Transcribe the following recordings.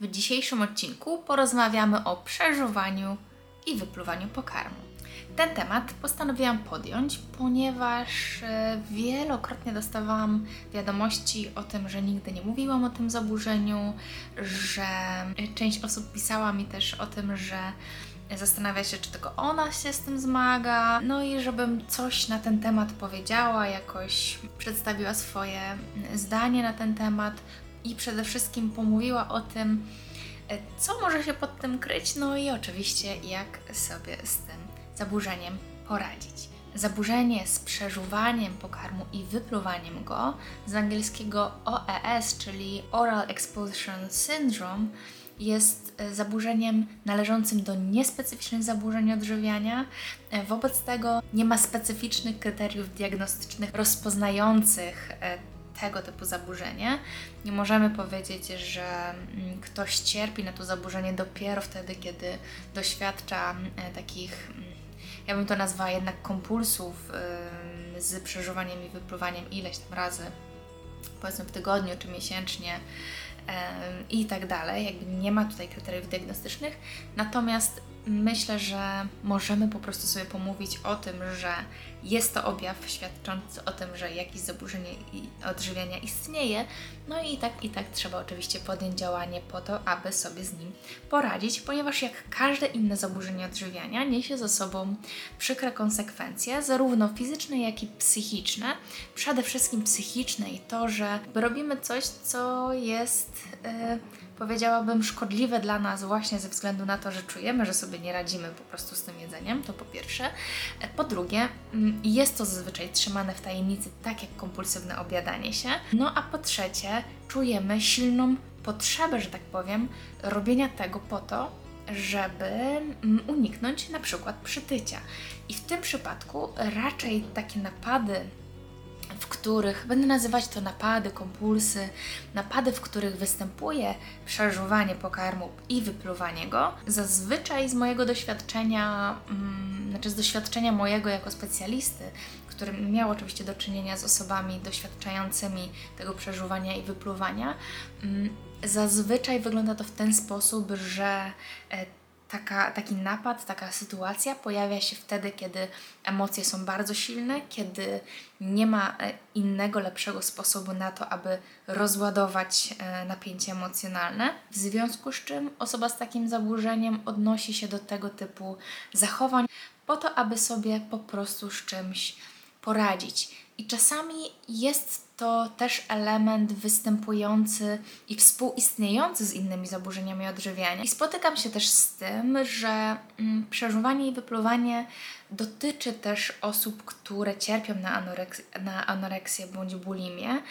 W dzisiejszym odcinku porozmawiamy o przeżuwaniu i wypluwaniu pokarmu. Ten temat postanowiłam podjąć, ponieważ e, wielokrotnie dostawałam wiadomości o tym, że nigdy nie mówiłam o tym zaburzeniu, że część osób pisała mi też o tym, że zastanawia się, czy tylko ona się z tym zmaga, no i żebym coś na ten temat powiedziała, jakoś przedstawiła swoje zdanie na ten temat i przede wszystkim pomówiła o tym, e, co może się pod tym kryć, no i oczywiście jak sobie z tym zaburzeniem poradzić. Zaburzenie z przeżuwaniem pokarmu i wypluwaniem go, z angielskiego OES, czyli Oral Expulsion Syndrome, jest e, zaburzeniem należącym do niespecyficznych zaburzeń odżywiania. E, wobec tego nie ma specyficznych kryteriów diagnostycznych rozpoznających tego typu zaburzenie. Nie możemy powiedzieć, że mm, ktoś cierpi na to zaburzenie dopiero wtedy, kiedy doświadcza takich, mm, ja bym to nazwała jednak kompulsów z przeżywaniem i wypluwaniem ileś tam razy, powiedzmy w tygodniu czy miesięcznie i tak dalej. Jakby nie ma tutaj kryteriów diagnostycznych. Natomiast myślę, że możemy po prostu sobie pomówić o tym, że jest to objaw świadczący o tym, że jakieś zaburzenie odżywiania istnieje, no i tak i tak trzeba oczywiście podjąć działanie po to, aby sobie z nim poradzić, ponieważ jak każde inne zaburzenie odżywiania niesie ze sobą przykre konsekwencje, zarówno fizyczne, jak i psychiczne. Przede wszystkim psychiczne i to, że robimy coś, co jest... Yy, powiedziałabym, szkodliwe dla nas właśnie ze względu na to, że czujemy, że sobie nie radzimy po prostu z tym jedzeniem, to po pierwsze. E, po drugie, mm, jest to zazwyczaj trzymane w tajemnicy, tak jak kompulsywne obiadanie się. No a po trzecie, czujemy silną potrzebę, że tak powiem, robienia tego po to, żeby mm, uniknąć na przykład przytycia. I w tym przypadku raczej takie napady w których będę nazywać to napady, kompulsy, napady, w których występuje przeżuwanie pokarmu i wypluwanie go. Zazwyczaj z mojego doświadczenia, mm, znaczy z doświadczenia mojego jako specjalisty, który miał oczywiście do czynienia z osobami doświadczającymi tego przeżuwania i wypluwania, mm, zazwyczaj wygląda to w ten sposób, że e, taka, taki napad, taka sytuacja pojawia się wtedy, kiedy emocje są bardzo silne, kiedy nie ma e, innego, lepszego sposobu na to, aby rozładować e, napięcie emocjonalne. W związku z czym osoba z takim zaburzeniem odnosi się do tego typu zachowań po to, aby sobie po prostu z czymś poradzić. I czasami jest to też element występujący i współistniejący z innymi zaburzeniami odżywiania. I spotykam się też z tym, że mm, przeżuwanie i wypluwanie dotyczy też osób, które cierpią na, anoreks- na anoreksję bądź bulimię,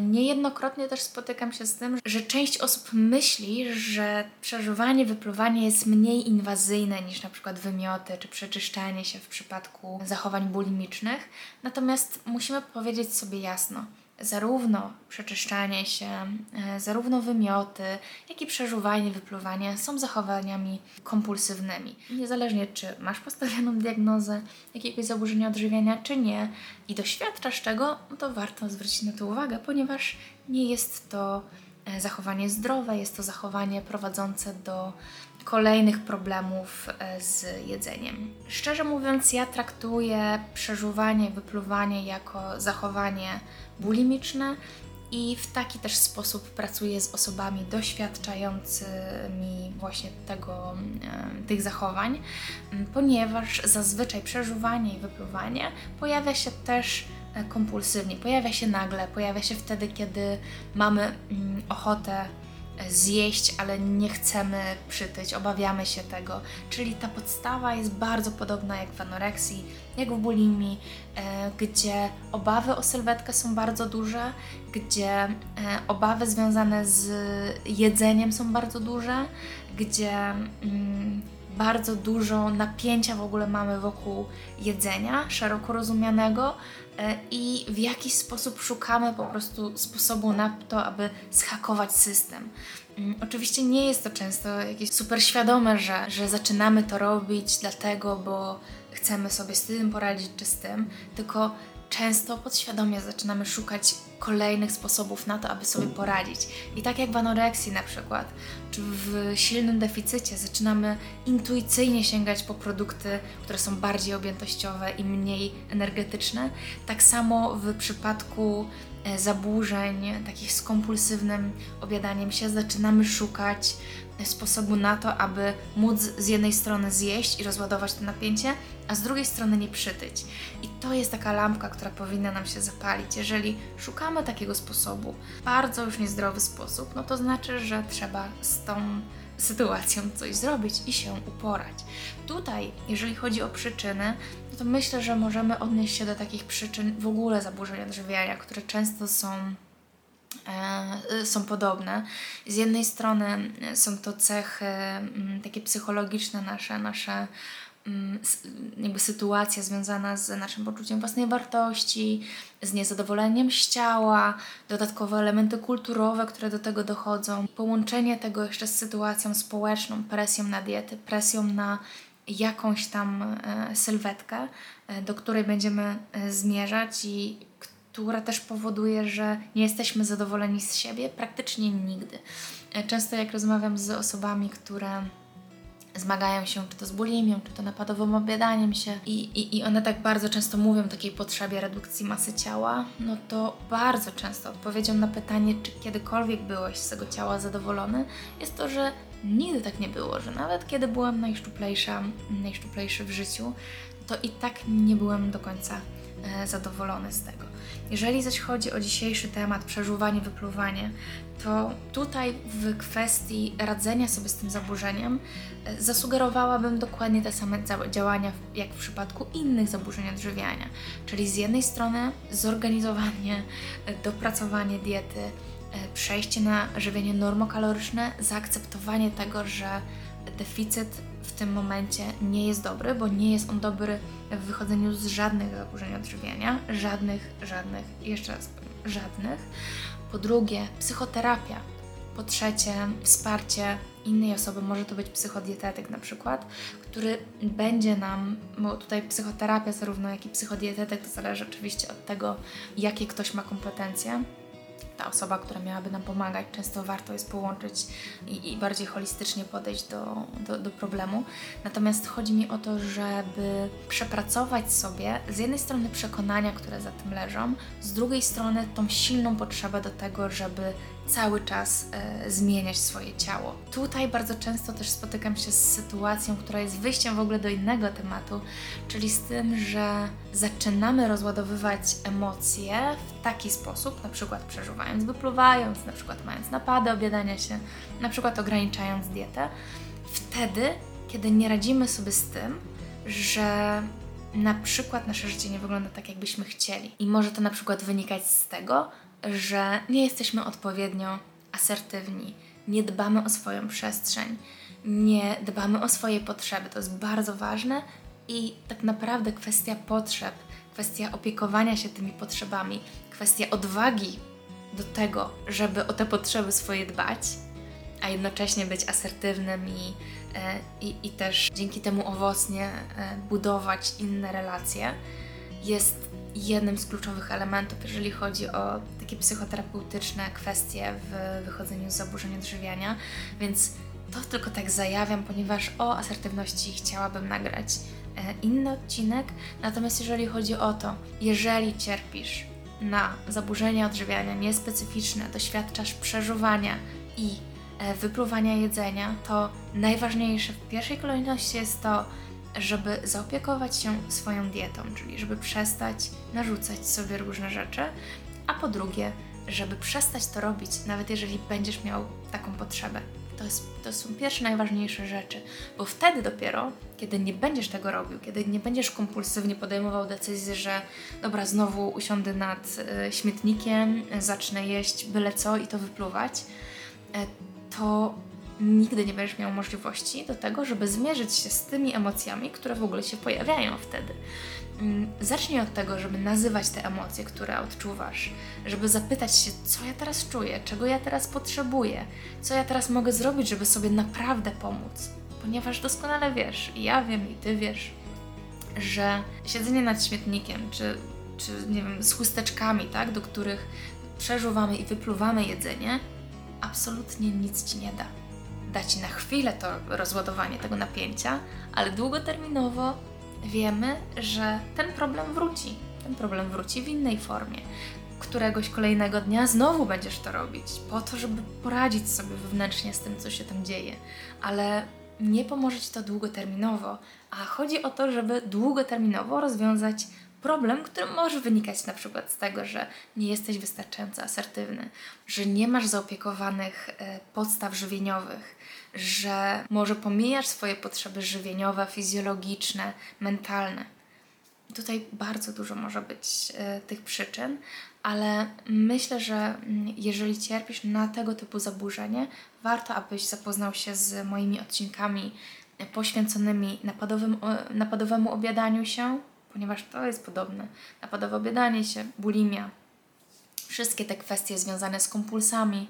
niejednokrotnie też spotykam się z tym, że część osób myśli, że przeżuwanie, wypluwanie jest mniej inwazyjne niż na przykład wymioty czy przeczyszczanie się w przypadku zachowań bulimicznych. Natomiast musimy powiedzieć sobie jasno, zarówno przeczyszczanie się, e, zarówno wymioty, jak i przeżuwanie, wypluwanie są zachowaniami kompulsywnymi. Niezależnie czy masz postawioną diagnozę jakiegoś zaburzenia odżywiania, czy nie i doświadczasz czego, no to warto zwrócić na to uwagę, ponieważ nie jest to e, zachowanie zdrowe, jest to zachowanie prowadzące do kolejnych problemów e, z jedzeniem. Szczerze mówiąc, ja traktuję przeżuwanie, wypluwanie jako zachowanie bulimiczne i w taki też sposób pracuję z osobami doświadczającymi właśnie tego, e, tych zachowań, ponieważ zazwyczaj przeżuwanie i wypluwanie pojawia się też e, kompulsywnie, pojawia się nagle, pojawia się wtedy, kiedy mamy ochotę zjeść, ale nie chcemy przytyć, obawiamy się tego. Czyli ta podstawa jest bardzo podobna jak w anoreksji, jak w bulimii, e, gdzie obawy o sylwetkę są bardzo duże, gdzie e, obawy związane z jedzeniem są bardzo duże, gdzie mm, bardzo dużo napięcia w ogóle mamy wokół jedzenia szeroko rozumianego e, i w jakiś sposób szukamy po prostu sposobu na to, aby schakować system. Mm, oczywiście nie jest to często jakieś super świadome, że, że zaczynamy to robić dlatego, bo chcemy sobie z tym poradzić czy z tym, tylko często podświadomie zaczynamy szukać kolejnych sposobów na to, aby sobie poradzić. I tak jak w anoreksji na przykład, czy w silnym deficycie zaczynamy intuicyjnie sięgać po produkty, które są bardziej objętościowe i mniej energetyczne, tak samo w przypadku zaburzeń takich z kompulsywnym objadaniem się zaczynamy szukać sposobu na to, aby móc z jednej strony zjeść i rozładować to napięcie, a z drugiej strony nie przytyć. I to jest taka lampka, która powinna nam się zapalić. Jeżeli szukamy takiego sposobu, bardzo już niezdrowy sposób, no to znaczy, że trzeba z tą sytuacją coś zrobić i się uporać. Tutaj, jeżeli chodzi o przyczyny, no to myślę, że możemy odnieść się do takich przyczyn w ogóle zaburzeń odżywiania, które często są E, są podobne. Z jednej strony są to cechy mm, takie psychologiczne nasze, nasze jakby sytuacja związana z naszym poczuciem własnej wartości, z niezadowoleniem z ciała, dodatkowe elementy kulturowe, które do tego dochodzą, połączenie tego jeszcze z sytuacją społeczną, presją na diety, presją na jakąś tam e, sylwetkę, do której będziemy zmierzać i która też powoduje, że nie jesteśmy zadowoleni z siebie praktycznie nigdy. E, często jak rozmawiam z osobami, które zmagają się czy to z bulimią, czy to napadowym objadaniem się i, i, i one tak bardzo często mówią o takiej potrzebie redukcji masy ciała, no to bardzo często odpowiedzią na pytanie, czy kiedykolwiek byłeś z tego ciała zadowolony, jest to, że nigdy tak nie było, że nawet kiedy byłam najszczuplejsza, najszczuplejszy w życiu, to i tak nie byłem do końca e, zadowolony z tego. Jeżeli zaś chodzi o dzisiejszy temat, przeżuwanie, wypluwanie, to tutaj w kwestii radzenia sobie z tym zaburzeniem e, zasugerowałabym dokładnie te same działania jak w przypadku innych zaburzeń odżywiania. Czyli z jednej strony zorganizowanie, e, dopracowanie diety, e, przejście na żywienie normokaloryczne, zaakceptowanie tego, że deficyt w tym momencie nie jest dobry, bo nie jest on dobry w wychodzeniu z żadnych zaburzeń odżywiania, żadnych, żadnych, jeszcze raz powiem, żadnych. Po drugie, psychoterapia. Po trzecie, wsparcie innej osoby, może to być psychodietetyk na przykład, który będzie nam, bo tutaj psychoterapia zarówno jak i psychodietetyk to zależy oczywiście od tego, jakie ktoś ma kompetencje, ta osoba, która miałaby nam pomagać. Często warto jest połączyć i, i bardziej holistycznie podejść do, do, do, problemu. Natomiast chodzi mi o to, żeby przepracować sobie z jednej strony przekonania, które za tym leżą, z drugiej strony tą silną potrzebę do tego, żeby cały czas e, zmieniać swoje ciało. Tutaj bardzo często też spotykam się z sytuacją, która jest wyjściem w ogóle do innego tematu, czyli z tym, że zaczynamy rozładowywać emocje w taki sposób, na przykład przeżuwając, wypluwając, na przykład mając napady obiadania się, na przykład ograniczając dietę, wtedy, kiedy nie radzimy sobie z tym, że na przykład nasze życie nie wygląda tak, jakbyśmy chcieli. I może to na przykład wynikać z tego, że nie jesteśmy odpowiednio asertywni, nie dbamy o swoją przestrzeń, nie dbamy o swoje potrzeby. To jest bardzo ważne i tak naprawdę kwestia potrzeb, kwestia opiekowania się tymi potrzebami, kwestia odwagi do tego, żeby o te potrzeby swoje dbać, a jednocześnie być asertywnym i, e, i, i też dzięki temu owocnie e, budować inne relacje, jest jednym z kluczowych elementów, jeżeli chodzi o takie psychoterapeutyczne kwestie w wychodzeniu z zaburzeń odżywiania, więc to tylko tak zajawiam, ponieważ o asertywności chciałabym nagrać e, inny odcinek. Natomiast jeżeli chodzi o to, jeżeli cierpisz na zaburzenia odżywiania niespecyficzne, doświadczasz przeżuwania i e, wypluwania jedzenia, to najważniejsze w pierwszej kolejności jest to, żeby zaopiekować się swoją dietą, czyli żeby przestać narzucać sobie różne rzeczy, a po drugie, żeby przestać to robić, nawet jeżeli będziesz miał taką potrzebę. To, jest, to są pierwsze najważniejsze rzeczy, bo wtedy dopiero, kiedy nie będziesz tego robił, kiedy nie będziesz kompulsywnie podejmował decyzji, że dobra, znowu usiądę nad y, śmietnikiem, zacznę jeść byle co i to wypluwać, y, to nigdy nie będziesz miał możliwości do tego, żeby zmierzyć się z tymi emocjami, które w ogóle się pojawiają wtedy. Mm, zacznij od tego, żeby nazywać te emocje, które odczuwasz, żeby zapytać się, co ja teraz czuję, czego ja teraz potrzebuję, co ja teraz mogę zrobić, żeby sobie naprawdę pomóc. Ponieważ doskonale wiesz, i ja wiem, i ty wiesz, że siedzenie nad śmietnikiem, czy czy nie wiem, z chusteczkami, tak, do których przeżuwamy i wypluwamy jedzenie, absolutnie nic ci nie da. Da ci na chwilę to rozładowanie tego napięcia, ale długoterminowo wiemy, że ten problem wróci. Ten problem wróci w innej formie. Któregoś kolejnego dnia znowu będziesz to robić, po to, żeby poradzić sobie wewnętrznie z tym, co się tam dzieje. Ale nie pomoże ci to długoterminowo, a chodzi o to, żeby długoterminowo rozwiązać problem, który może wynikać na przykład z tego, że nie jesteś wystarczająco asertywny, że nie masz zaopiekowanych e, podstaw żywieniowych, że może pomijasz swoje potrzeby żywieniowe, fizjologiczne, mentalne. Tutaj bardzo dużo może być e, tych przyczyn, ale myślę, że mm, jeżeli cierpisz na tego typu zaburzenie, warto, abyś zapoznał się z moimi odcinkami poświęconymi napadowym, napadowemu obiadaniu się, ponieważ to jest podobne. Napadowe obiadanie się, bulimia, wszystkie te kwestie związane z kompulsami,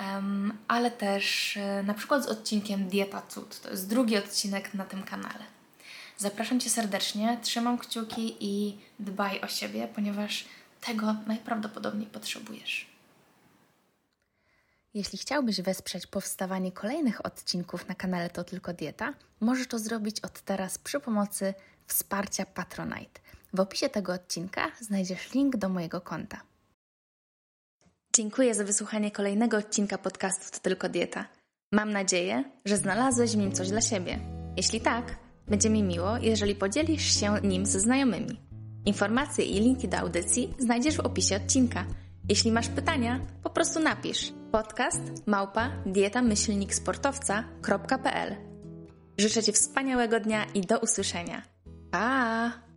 um, ale też e, na przykład z odcinkiem Dieta Cud. To jest drugi odcinek na tym kanale. Zapraszam Cię serdecznie, trzymam kciuki i dbaj o siebie, ponieważ tego najprawdopodobniej potrzebujesz. Jeśli chciałbyś wesprzeć powstawanie kolejnych odcinków na kanale To Tylko Dieta, możesz to zrobić od teraz przy pomocy wsparcia Patronite. W opisie tego odcinka znajdziesz link do mojego konta. Dziękuję za wysłuchanie kolejnego odcinka podcastu To Tylko Dieta. Mam nadzieję, że znalazłeś w nim coś dla siebie. Jeśli tak, będzie mi miło, jeżeli podzielisz się nim ze znajomymi. Informacje i linki do audycji znajdziesz w opisie odcinka. Jeśli masz pytania, po prostu napisz podcast małpa dietamyślniksportowca.pl Życzę Ci wspaniałego dnia i do usłyszenia. 啊